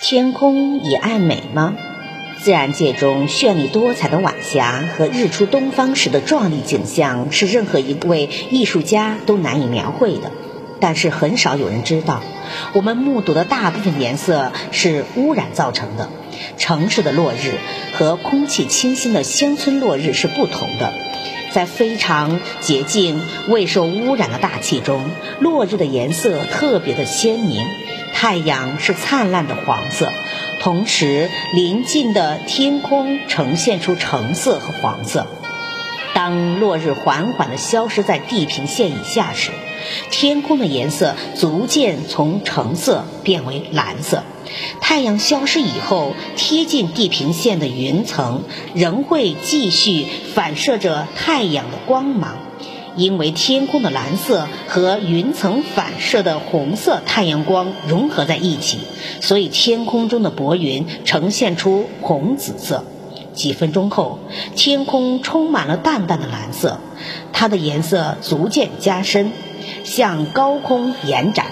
天空也爱美吗？自然界中绚丽多彩的晚霞和日出东方时的壮丽景象，是任何一位艺术家都难以描绘的。但是很少有人知道，我们目睹的大部分颜色是污染造成的。城市的落日和空气清新的乡村落日是不同的。在非常洁净、未受污染的大气中，落日的颜色特别的鲜明。太阳是灿烂的黄色，同时临近的天空呈现出橙色和黄色。当落日缓缓地消失在地平线以下时，天空的颜色逐渐从橙色变为蓝色。太阳消失以后，贴近地平线的云层仍会继续反射着太阳的光芒。因为天空的蓝色和云层反射的红色太阳光融合在一起，所以天空中的薄云呈现出红紫色。几分钟后，天空充满了淡淡的蓝色，它的颜色逐渐加深，向高空延展。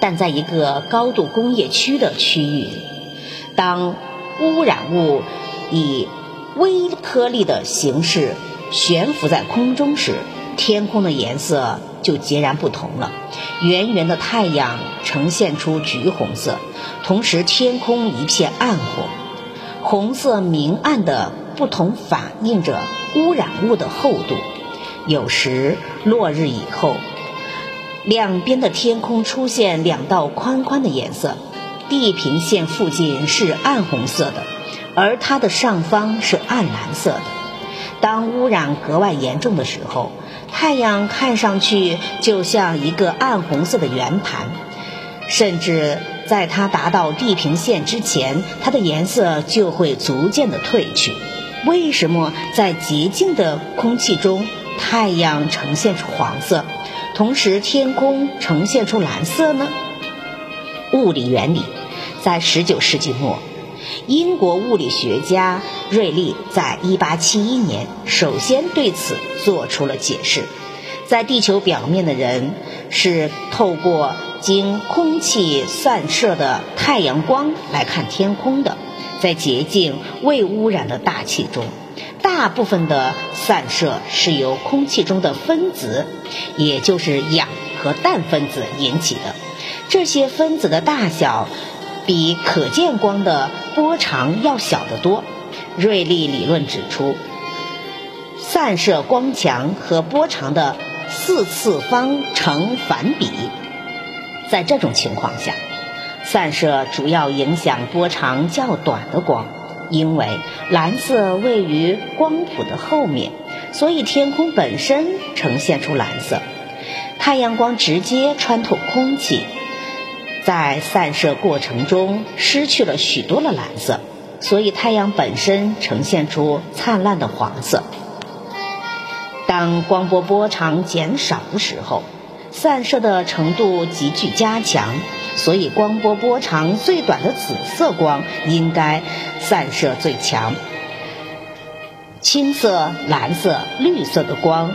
但在一个高度工业区的区域，当污染物以微颗粒的形式悬浮在空中时，天空的颜色就截然不同了。圆圆的太阳呈现出橘红色，同时天空一片暗红。红色明暗的不同反映着污染物的厚度。有时落日以后，两边的天空出现两道宽宽的颜色，地平线附近是暗红色的，而它的上方是暗蓝色的。当污染格外严重的时候，太阳看上去就像一个暗红色的圆盘，甚至。在它达到地平线之前，它的颜色就会逐渐的褪去。为什么在洁净的空气中，太阳呈现出黄色，同时天空呈现出蓝色呢？物理原理，在19世纪末，英国物理学家瑞利在1871年首先对此做出了解释。在地球表面的人是透过。经空气散射的太阳光来看天空的，在洁净未污染的大气中，大部分的散射是由空气中的分子，也就是氧和氮分子引起的。这些分子的大小比可见光的波长要小得多。瑞利理论指出，散射光强和波长的四次方成反比。在这种情况下，散射主要影响波长较短的光，因为蓝色位于光谱的后面，所以天空本身呈现出蓝色。太阳光直接穿透空气，在散射过程中失去了许多的蓝色，所以太阳本身呈现出灿烂的黄色。当光波波长减少的时候。散射的程度急剧加强，所以光波波长最短的紫色光应该散射最强。青色、蓝色、绿色的光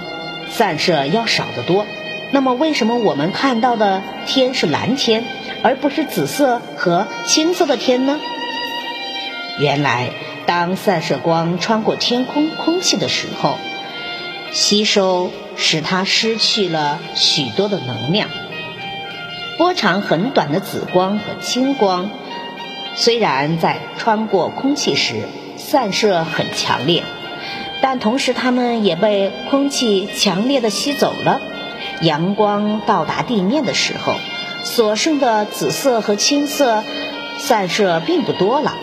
散射要少得多。那么，为什么我们看到的天是蓝天，而不是紫色和青色的天呢？原来，当散射光穿过天空空气的时候，吸收。使它失去了许多的能量。波长很短的紫光和青光，虽然在穿过空气时散射很强烈，但同时它们也被空气强烈的吸走了。阳光到达地面的时候，所剩的紫色和青色散射并不多了。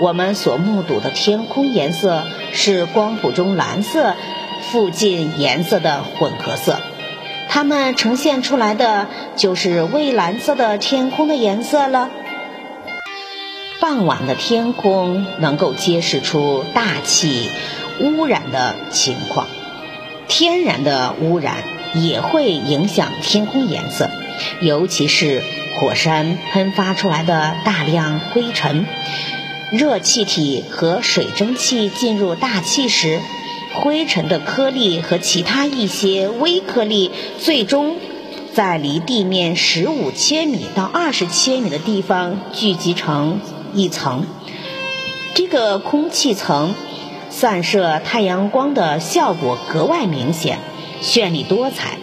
我们所目睹的天空颜色是光谱中蓝色。附近颜色的混合色，它们呈现出来的就是蔚蓝色的天空的颜色了。傍晚的天空能够揭示出大气污染的情况，天然的污染也会影响天空颜色，尤其是火山喷发出来的大量灰尘、热气体和水蒸气进入大气时。灰尘的颗粒和其他一些微颗粒最终在离地面十五千米到二十千米的地方聚集成一层，这个空气层散射太阳光的效果格外明显，绚丽多彩。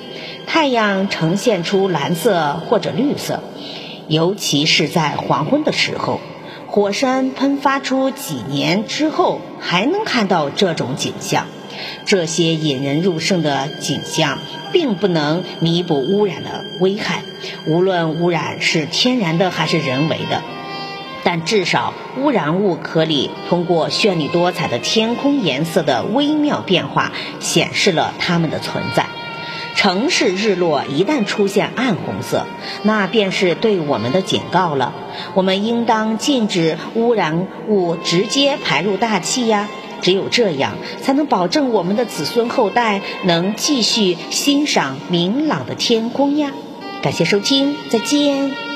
太阳呈现出蓝色或者绿色，尤其是在黄昏的时候，火山喷发出几年之后，还能看到这种景象。这些引人入胜的景象，并不能弥补污染的危害，无论污染是天然的还是人为的，但至少污染物颗粒通过绚丽多彩的天空颜色的微妙变化，显示了它们的存在。城市日落一旦出现暗红色，那便是对我们的警告了。我们应当禁止污染物直接排入大气呀。只有这样，才能保证我们的子孙后代能继续欣赏明朗的天空呀！感谢收听，再见。